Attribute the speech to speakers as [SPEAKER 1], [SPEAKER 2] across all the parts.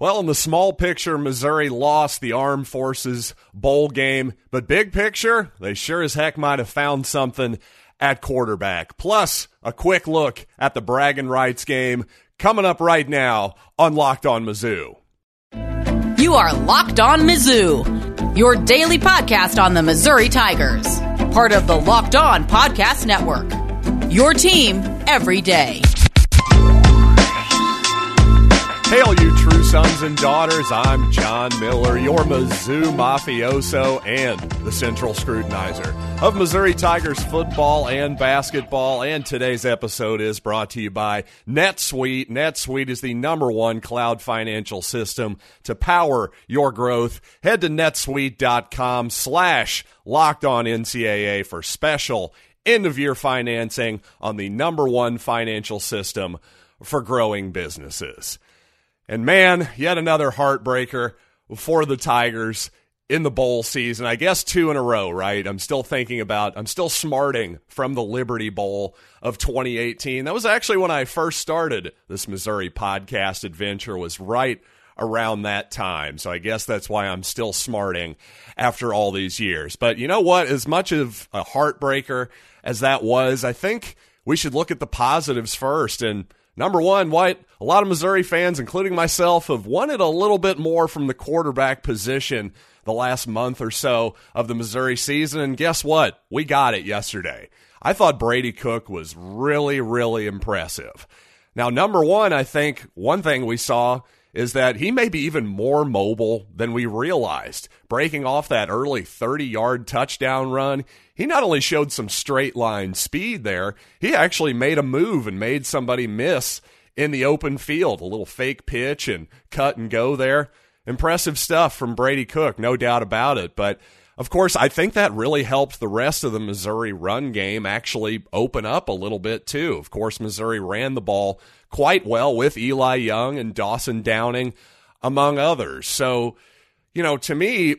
[SPEAKER 1] Well, in the small picture, Missouri lost the Armed Forces Bowl game, but big picture, they sure as heck might have found something at quarterback. Plus, a quick look at the bragging rights game coming up right now on Locked On Mizzou.
[SPEAKER 2] You are Locked On Mizzou, your daily podcast on the Missouri Tigers, part of the Locked On Podcast Network. Your team every day.
[SPEAKER 1] Hail, you true sons and daughters. I'm John Miller, your Mizzou mafioso and the central scrutinizer of Missouri Tigers football and basketball. And today's episode is brought to you by NetSuite. NetSuite is the number one cloud financial system to power your growth. Head to netsuite.com slash locked on NCAA for special end of year financing on the number one financial system for growing businesses. And man, yet another heartbreaker for the Tigers in the bowl season. I guess two in a row, right? I'm still thinking about, I'm still smarting from the Liberty Bowl of 2018. That was actually when I first started this Missouri podcast adventure, was right around that time. So I guess that's why I'm still smarting after all these years. But you know what? As much of a heartbreaker as that was, I think we should look at the positives first. And Number one, White, a lot of Missouri fans, including myself, have wanted a little bit more from the quarterback position the last month or so of the Missouri season. And guess what? We got it yesterday. I thought Brady Cook was really, really impressive. Now, number one, I think one thing we saw is that he may be even more mobile than we realized. Breaking off that early 30 yard touchdown run, he not only showed some straight line speed there, he actually made a move and made somebody miss in the open field. A little fake pitch and cut and go there. Impressive stuff from Brady Cook, no doubt about it. But of course, I think that really helped the rest of the Missouri run game actually open up a little bit too. Of course, Missouri ran the ball quite well with Eli Young and Dawson Downing, among others. So, you know, to me,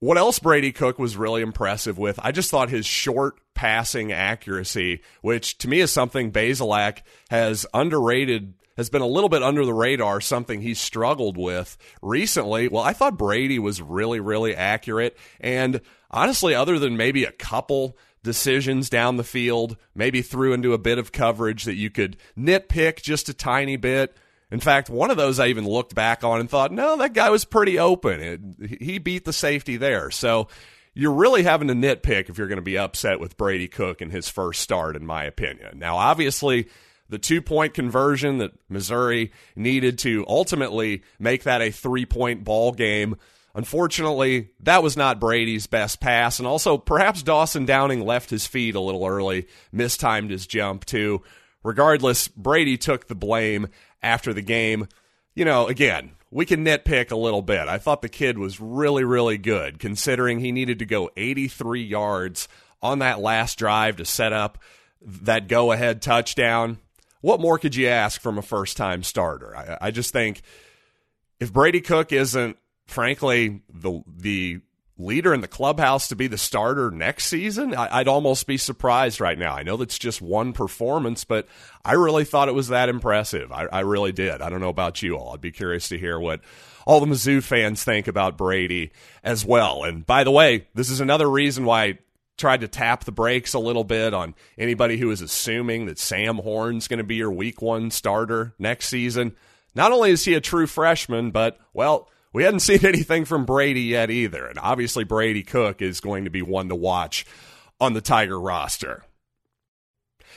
[SPEAKER 1] what else Brady Cook was really impressive with, I just thought his short passing accuracy, which to me is something Bazelak has underrated, has been a little bit under the radar, something he struggled with recently. Well, I thought Brady was really, really accurate. And honestly, other than maybe a couple decisions down the field, maybe threw into a bit of coverage that you could nitpick just a tiny bit. In fact, one of those I even looked back on and thought, no, that guy was pretty open. It, he beat the safety there. So you're really having to nitpick if you're going to be upset with Brady Cook in his first start, in my opinion. Now, obviously, the two point conversion that Missouri needed to ultimately make that a three point ball game Unfortunately, that was not Brady's best pass. And also, perhaps Dawson Downing left his feet a little early, mistimed his jump, too. Regardless, Brady took the blame after the game. You know, again, we can nitpick a little bit. I thought the kid was really, really good, considering he needed to go 83 yards on that last drive to set up that go ahead touchdown. What more could you ask from a first time starter? I, I just think if Brady Cook isn't frankly, the the leader in the clubhouse to be the starter next season, I, would almost be surprised right now. I know that's just one performance, but I really thought it was that impressive. I, I really did. I don't know about you all. I'd be curious to hear what all the Mizzou fans think about Brady as well. And by the way, this is another reason why tried to tap the brakes a little bit on anybody who is assuming that Sam Horn's going to be your week one starter next season. Not only is he a true freshman, but, well, we hadn't seen anything from Brady yet either. And obviously, Brady Cook is going to be one to watch on the Tiger roster.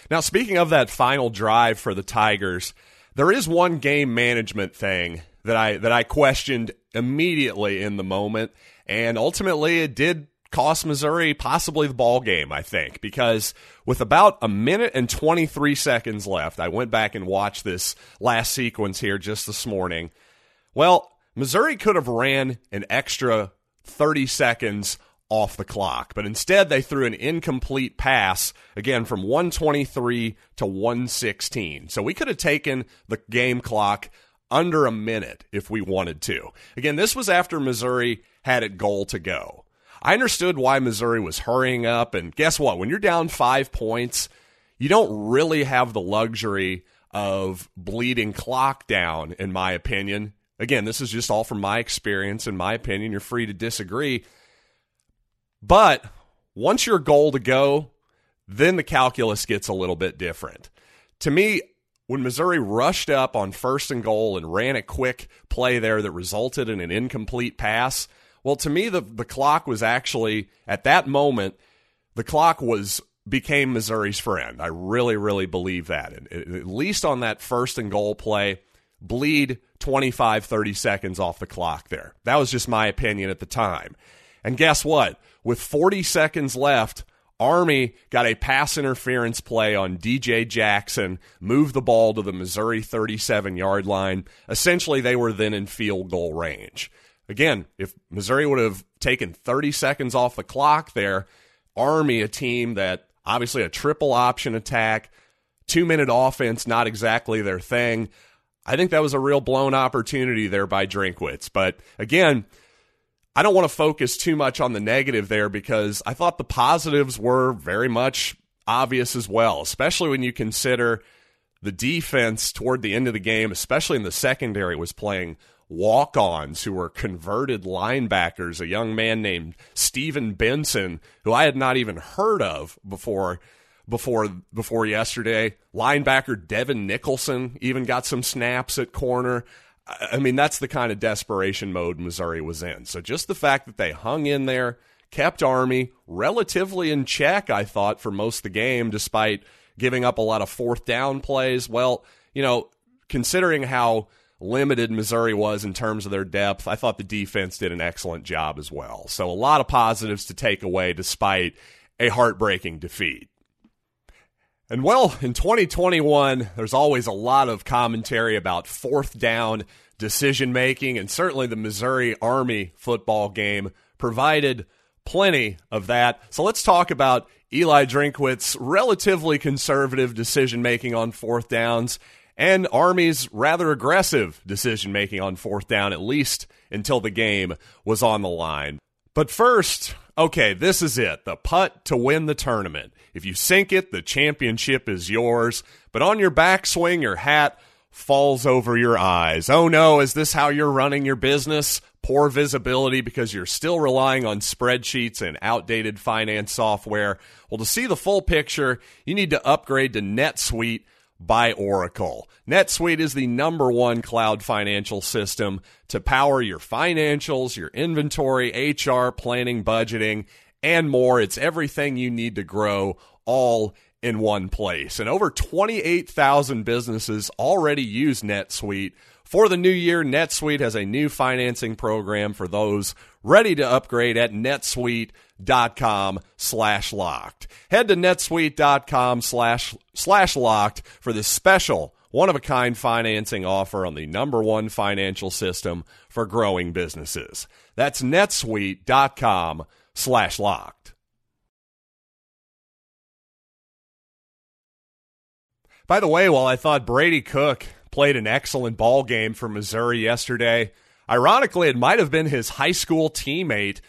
[SPEAKER 1] Now, speaking of that final drive for the Tigers, there is one game management thing that I that I questioned immediately in the moment, and ultimately it did cost Missouri possibly the ball game, I think, because with about a minute and 23 seconds left, I went back and watched this last sequence here just this morning. Well, Missouri could have ran an extra 30 seconds off the clock, but instead they threw an incomplete pass again from 123 to 116. So we could have taken the game clock under a minute if we wanted to. Again, this was after Missouri had it goal to go. I understood why Missouri was hurrying up, and guess what? When you're down five points, you don't really have the luxury of bleeding clock down, in my opinion Again, this is just all from my experience and my opinion. You're free to disagree. But once you're goal to go, then the calculus gets a little bit different. To me, when Missouri rushed up on first and goal and ran a quick play there that resulted in an incomplete pass, well, to me, the, the clock was actually, at that moment, the clock was became Missouri's friend. I really, really believe that. And at least on that first and goal play, bleed 25, 30 seconds off the clock there. That was just my opinion at the time. And guess what? With 40 seconds left, Army got a pass interference play on DJ Jackson, moved the ball to the Missouri 37 yard line. Essentially, they were then in field goal range. Again, if Missouri would have taken 30 seconds off the clock there, Army, a team that obviously a triple option attack, two minute offense, not exactly their thing. I think that was a real blown opportunity there by Drinkwitz. But again, I don't want to focus too much on the negative there because I thought the positives were very much obvious as well, especially when you consider the defense toward the end of the game, especially in the secondary, was playing walk ons who were converted linebackers. A young man named Stephen Benson, who I had not even heard of before. Before before yesterday, linebacker Devin Nicholson even got some snaps at corner. I mean, that's the kind of desperation mode Missouri was in. So just the fact that they hung in there, kept Army relatively in check, I thought, for most of the game, despite giving up a lot of fourth down plays. Well, you know, considering how limited Missouri was in terms of their depth, I thought the defense did an excellent job as well. So a lot of positives to take away despite a heartbreaking defeat. And well, in 2021, there's always a lot of commentary about fourth down decision making, and certainly the Missouri Army football game provided plenty of that. So let's talk about Eli Drinkwitz's relatively conservative decision making on fourth downs and Army's rather aggressive decision making on fourth down, at least until the game was on the line. But first, okay, this is it the putt to win the tournament. If you sink it, the championship is yours. But on your backswing, your hat falls over your eyes. Oh no, is this how you're running your business? Poor visibility because you're still relying on spreadsheets and outdated finance software. Well, to see the full picture, you need to upgrade to NetSuite by Oracle. NetSuite is the number one cloud financial system to power your financials, your inventory, HR, planning, budgeting, and more. It's everything you need to grow all in one place. And over 28,000 businesses already use NetSuite. For the new year, NetSuite has a new financing program for those ready to upgrade at netsuite.com slash locked. Head to netsuite.com slash slash locked for this special one of a kind financing offer on the number one financial system for growing businesses. That's netsuite.com slash locked. By the way, while I thought Brady Cook played an excellent ball game for Missouri yesterday, ironically, it might have been his high school teammate,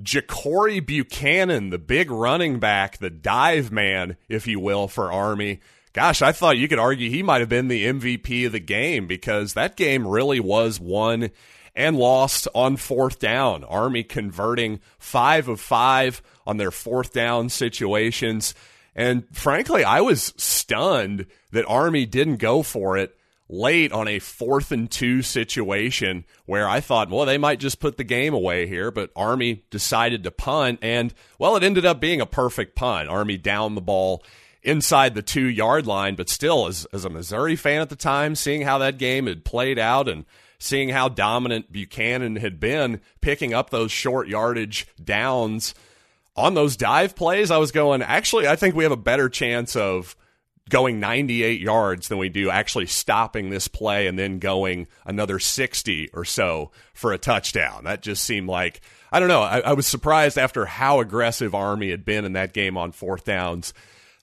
[SPEAKER 1] Jakobi Buchanan, the big running back, the dive man, if you will, for Army. Gosh, I thought you could argue he might have been the MVP of the game because that game really was won and lost on fourth down. Army converting five of five on their fourth down situations. And frankly, I was stunned that Army didn't go for it late on a fourth and two situation where I thought, well, they might just put the game away here, but Army decided to punt. And, well, it ended up being a perfect punt. Army down the ball inside the two yard line, but still, as, as a Missouri fan at the time, seeing how that game had played out and seeing how dominant Buchanan had been picking up those short yardage downs on those dive plays, I was going, actually, I think we have a better chance of going 98 yards than we do actually stopping this play and then going another 60 or so for a touchdown. That just seemed like, I don't know, I, I was surprised after how aggressive Army had been in that game on fourth downs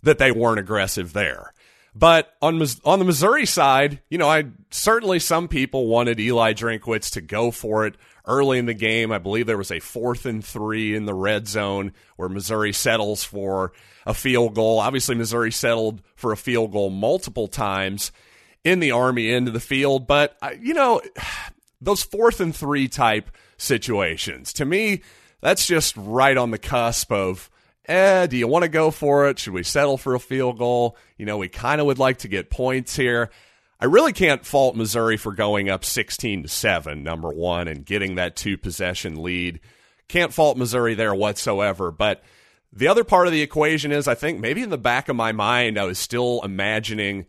[SPEAKER 1] that they weren't aggressive there. But on on the Missouri side, you know, I certainly some people wanted Eli Drinkwitz to go for it early in the game. I believe there was a fourth and three in the red zone where Missouri settles for a field goal. Obviously, Missouri settled for a field goal multiple times in the Army end of the field, but you know, those fourth and three type situations. To me, that's just right on the cusp of eh, do you want to go for it? Should we settle for a field goal? You know, we kind of would like to get points here. I really can't fault Missouri for going up 16 to 7, number one, and getting that two possession lead. Can't fault Missouri there whatsoever. But the other part of the equation is I think maybe in the back of my mind, I was still imagining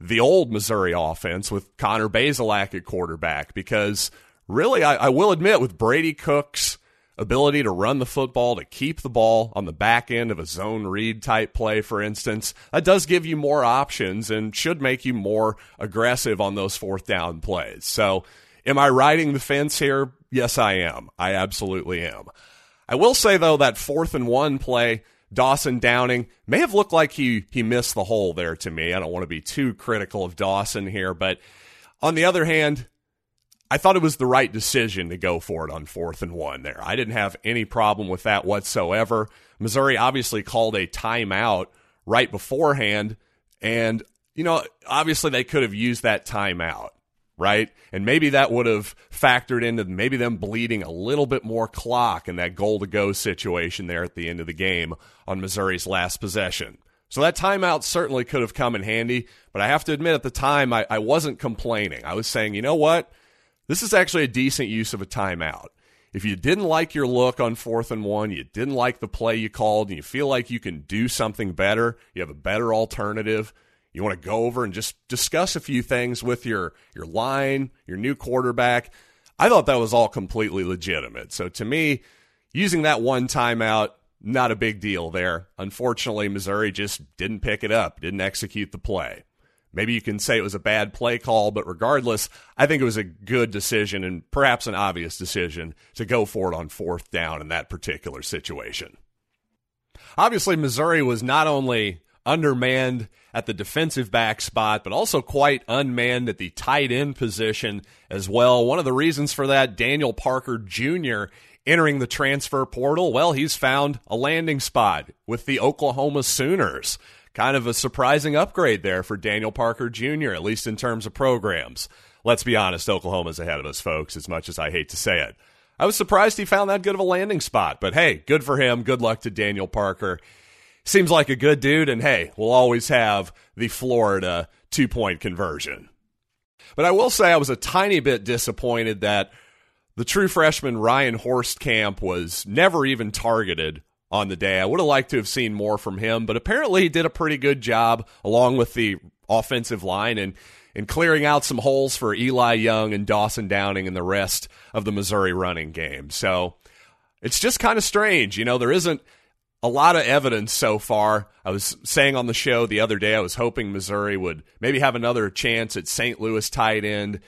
[SPEAKER 1] the old Missouri offense with Connor Bazelak at quarterback because really, I, I will admit, with Brady Cook's ability to run the football, to keep the ball on the back end of a zone read type play, for instance, that does give you more options and should make you more aggressive on those fourth down plays. So, am I riding the fence here? Yes, I am. I absolutely am. I will say, though, that fourth and one play, Dawson Downing may have looked like he, he missed the hole there to me. I don't want to be too critical of Dawson here, but on the other hand, I thought it was the right decision to go for it on fourth and one there. I didn't have any problem with that whatsoever. Missouri obviously called a timeout right beforehand, and, you know, obviously they could have used that timeout, right? And maybe that would have factored into maybe them bleeding a little bit more clock in that goal to go situation there at the end of the game on Missouri's last possession. So that timeout certainly could have come in handy, but I have to admit at the time I, I wasn't complaining. I was saying, you know what? This is actually a decent use of a timeout. If you didn't like your look on fourth and one, you didn't like the play you called, and you feel like you can do something better, you have a better alternative, you want to go over and just discuss a few things with your, your line, your new quarterback. I thought that was all completely legitimate. So to me, using that one timeout, not a big deal there. Unfortunately, Missouri just didn't pick it up, didn't execute the play. Maybe you can say it was a bad play call, but regardless, I think it was a good decision and perhaps an obvious decision to go for it on fourth down in that particular situation. Obviously, Missouri was not only undermanned at the defensive back spot, but also quite unmanned at the tight end position as well. One of the reasons for that, Daniel Parker Jr. entering the transfer portal, well, he's found a landing spot with the Oklahoma Sooners kind of a surprising upgrade there for Daniel Parker Jr., at least in terms of programs. Let's be honest, Oklahoma's ahead of us, folks, as much as I hate to say it. I was surprised he found that good of a landing spot, but hey, good for him. Good luck to Daniel Parker. Seems like a good dude, and hey, we'll always have the Florida two point conversion. But I will say I was a tiny bit disappointed that the true freshman Ryan Hoerstkamp was never even targeted on the day. I would have liked to have seen more from him, but apparently he did a pretty good job along with the offensive line and in clearing out some holes for Eli Young and Dawson Downing and the rest of the Missouri running game. So it's just kind of strange. You know, there isn't a lot of evidence so far. I was saying on the show the other day, I was hoping Missouri would maybe have another chance at St. Louis tight end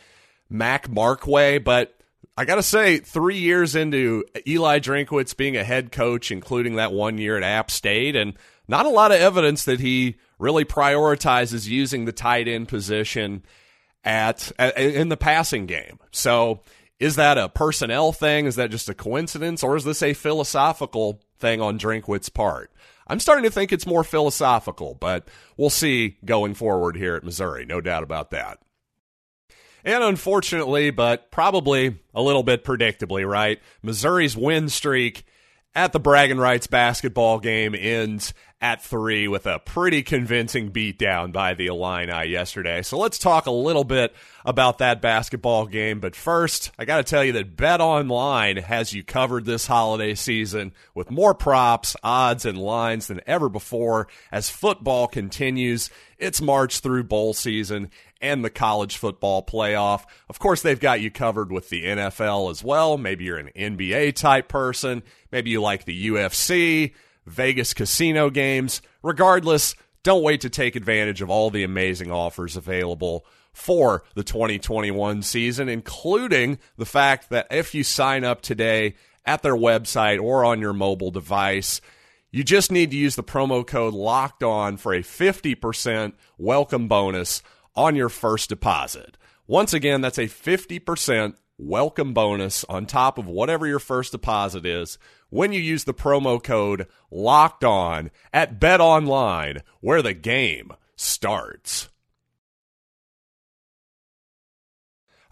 [SPEAKER 1] Mac Markway, but I got to say, three years into Eli Drinkwitz being a head coach, including that one year at App State, and not a lot of evidence that he really prioritizes using the tight end position at, at in the passing game. So, is that a personnel thing? Is that just a coincidence, or is this a philosophical thing on Drinkwitz's part? I'm starting to think it's more philosophical, but we'll see going forward here at Missouri. No doubt about that. And unfortunately, but probably a little bit predictably, right? Missouri's win streak at the Bragging Rights basketball game ends at three with a pretty convincing beatdown by the Illini yesterday. So let's talk a little bit about that basketball game. But first, I got to tell you that Bet Online has you covered this holiday season with more props, odds, and lines than ever before as football continues its march through bowl season and the college football playoff. Of course, they've got you covered with the NFL as well. Maybe you're an NBA type person. Maybe you like the UFC, Vegas casino games. Regardless, don't wait to take advantage of all the amazing offers available for the 2021 season, including the fact that if you sign up today at their website or on your mobile device, you just need to use the promo code locked on for a 50% welcome bonus on your first deposit. Once again, that's a 50% welcome bonus on top of whatever your first deposit is when you use the promo code locked on at bet online where the game starts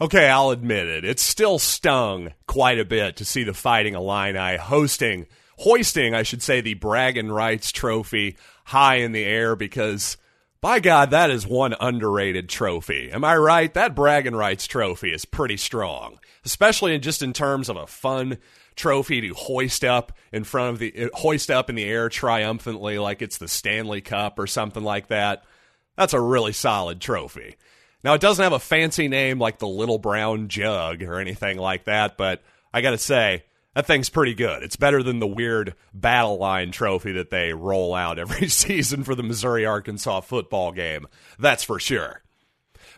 [SPEAKER 1] Okay, I'll admit it. It still stung quite a bit to see the Fighting Illini hosting, hoisting, I should say, the Bragging Rights Trophy high in the air because, by God, that is one underrated trophy. Am I right? That Bragging Rights Trophy is pretty strong, especially in just in terms of a fun trophy to hoist up in front of the eh, hoist up in the air triumphantly like it's the Stanley Cup or something like that. That's a really solid trophy. Now, it doesn't have a fancy name like the Little Brown Jug or anything like that, but I got to say, that thing's pretty good. It's better than the weird battle line trophy that they roll out every season for the Missouri Arkansas football game. That's for sure.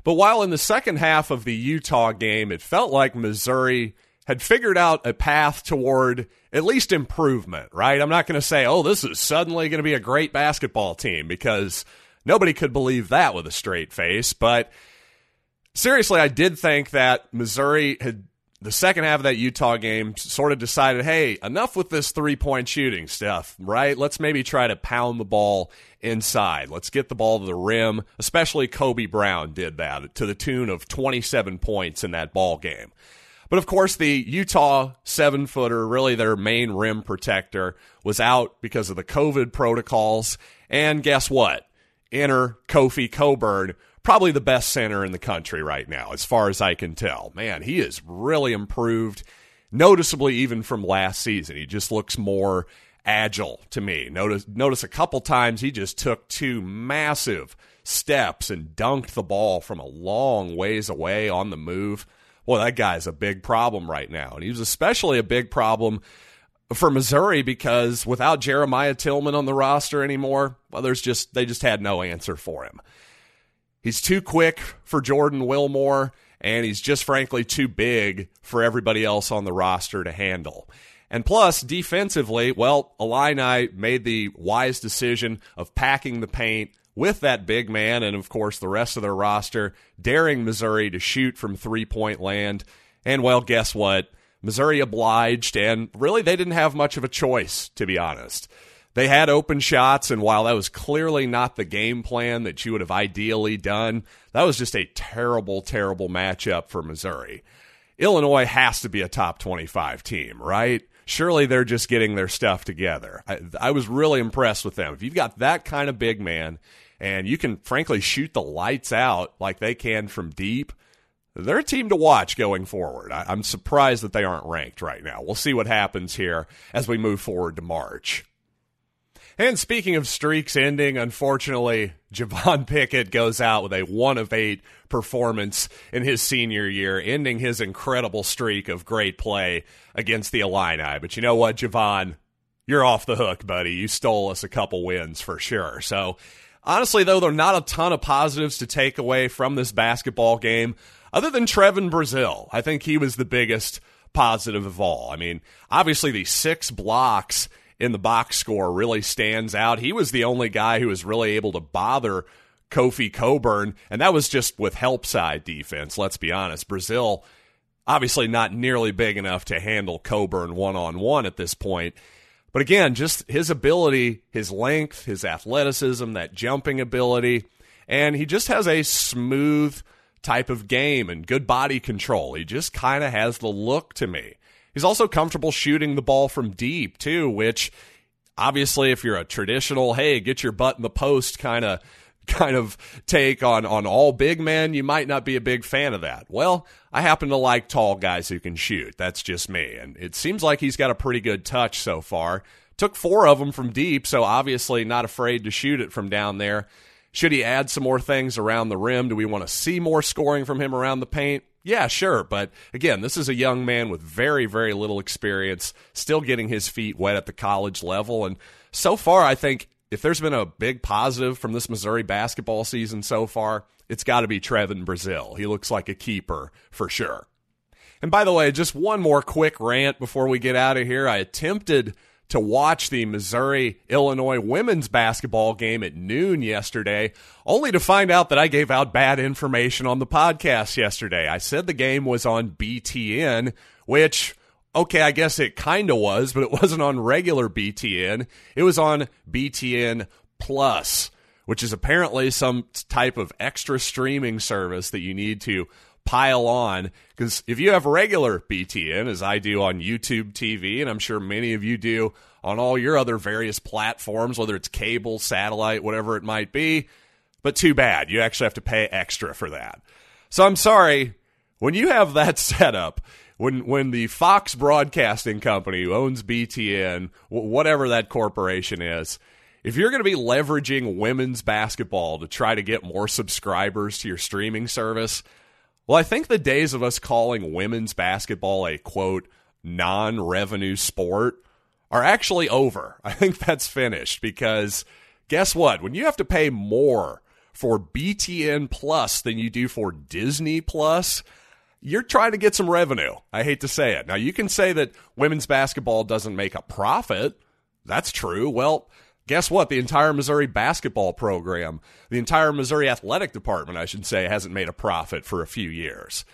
[SPEAKER 1] But while in the second half of the Utah game, it felt like Missouri had figured out a path toward at least improvement, right? I'm not going to say, oh, this is suddenly going to be a great basketball team because nobody could believe that with a straight face. But seriously, I did think that Missouri had the second half of that Utah game sort of decided, hey, enough with this three point shooting stuff, right? Let's maybe try to pound the ball inside. Let's get the ball to the rim. Especially Kobe Brown did that to the tune of 27 points in that ball game. But of course, the Utah seven footer, really their main rim protector, was out because of the COVID protocols. And guess what? Enter Kofi Cockburn, probably the best center in the country right now, as far as I can tell. Man, he has really improved, noticeably even from last season. He just looks more agile to me. Notice, notice a couple times he just took two massive steps and dunked the ball from a long ways away on the move. Well, that guy's a big problem right now. And he was especially a big problem for Missouri because without Jeremiah Tilmon on the roster anymore, well, there's just they just had no answer for him. He's too quick for Jordan Wilmore, and he's just frankly too big for everybody else on the roster to handle. And plus, defensively, well, Illini made the wise decision of packing the paint with that big man and, of course, the rest of their roster, daring Missouri to shoot from three point land. And, well, guess what? Missouri obliged, and really they didn't have much of a choice, to be honest. They had open shots, and while that was clearly not the game plan that you would have ideally done, that was just a terrible, terrible matchup for Missouri. Illinois has to be a top 25 team, right? Surely they're just getting their stuff together. I, I was really impressed with them. If you've got that kind of big man and you can frankly shoot the lights out like they can from deep, they're a team to watch going forward. I, am surprised that they aren't ranked right now. We'll see what happens here as we move forward to March. And speaking of streaks ending, unfortunately, Javon Pickett goes out with a one of eight performance in his senior year, ending his incredible streak of great play against the Illini. But you know what, Javon? You're off the hook, buddy. You stole us a couple wins for sure. So, honestly, though, there are not a ton of positives to take away from this basketball game, other than Trevon Brazile. I think he was the biggest positive of all. I mean, obviously, the six blocks in the box score really stands out. He was the only guy who was really able to bother Kofi Cockburn, and that was just with help side defense, let's be honest. Brazile, obviously not nearly big enough to handle Cockburn one on one at this point. But again, just his ability, his length, his athleticism, that jumping ability, and he just has a smooth type of game and good body control. He just kind of has the look to me. He's also comfortable shooting the ball from deep, too, which obviously if you're a traditional, hey, get your butt in the post kind of kind of take on on all big men, you might not be a big fan of that. Well, I happen to like tall guys who can shoot. That's just me. And it seems like he's got a pretty good touch so far. Took four of them from deep, so obviously not afraid to shoot it from down there. Should he add some more things around the rim? Do we want to see more scoring from him around the paint? Yeah, sure. But again, this is a young man with very, very little experience, still getting his feet wet at the college level. And so far, I think if there's been a big positive from this Missouri basketball season so far, it's got to be Trevon Brazile. He looks like a keeper for sure. And by the way, just one more quick rant before we get out of here. I attempted to watch the Missouri Illinois women's basketball game at noon yesterday, only to find out that I gave out bad information on the podcast yesterday. I said the game was on BTN, which, okay, I guess it kind of was, but it wasn't on regular BTN. It was on BTN Plus, which is apparently some type of extra streaming service that you need to pile on because if you have regular BTN, as I do on YouTube TV, and I'm sure many of you do on all your other various platforms, whether it's cable, satellite, whatever it might be, but too bad. You actually have to pay extra for that. So I'm sorry, when you have that set up, when when the Fox Broadcasting Company who owns BTN, whatever that corporation is, if you're going to be leveraging women's basketball to try to get more subscribers to your streaming service, well, I think the days of us calling women's basketball a quote non-revenue sport are actually over. I think that's finished because guess what? When you have to pay more for BTN Plus than you do for Disney Plus, you're trying to get some revenue. I hate to say it. Now, you can say that women's basketball doesn't make a profit. That's true. Well, guess what? The entire Missouri basketball program, the entire Missouri athletic department, I should say, hasn't made a profit for a few years.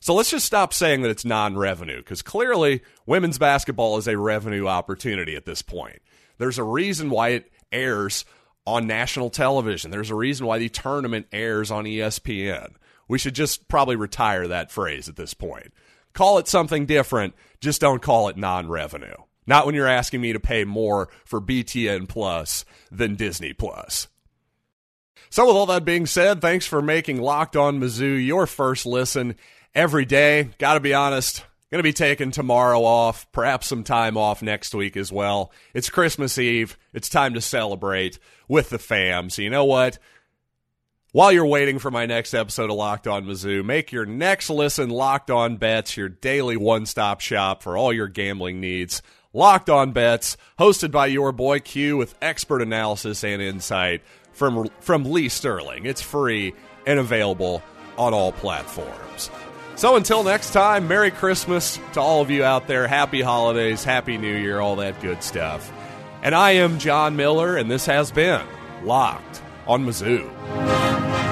[SPEAKER 1] So let's just stop saying that it's non revenue because clearly women's basketball is a revenue opportunity at this point. There's a reason why it airs on national television, there's a reason why the tournament airs on ESPN. We should just probably retire that phrase at this point. Call it something different, just don't call it non revenue. Not when you're asking me to pay more for BTN Plus than Disney Plus. So, with all that being said, thanks for making Locked On Mizzou your first listen every day. Gotta be honest, gonna be taking tomorrow off, perhaps some time off next week as well. It's Christmas Eve. It's time to celebrate with the fam. So, you know what? While you're waiting for my next episode of Locked On Mizzou, make your next listen Locked On Bets your daily one stop shop for all your gambling needs. Locked On Bets, hosted by your boy Q with expert analysis and insight from, from Lee Sterling. It's free and available on all platforms. So until next time, Merry Christmas to all of you out there. Happy holidays, Happy New Year, all that good stuff. And I am John Miller, and this has been Locked on Mizzou.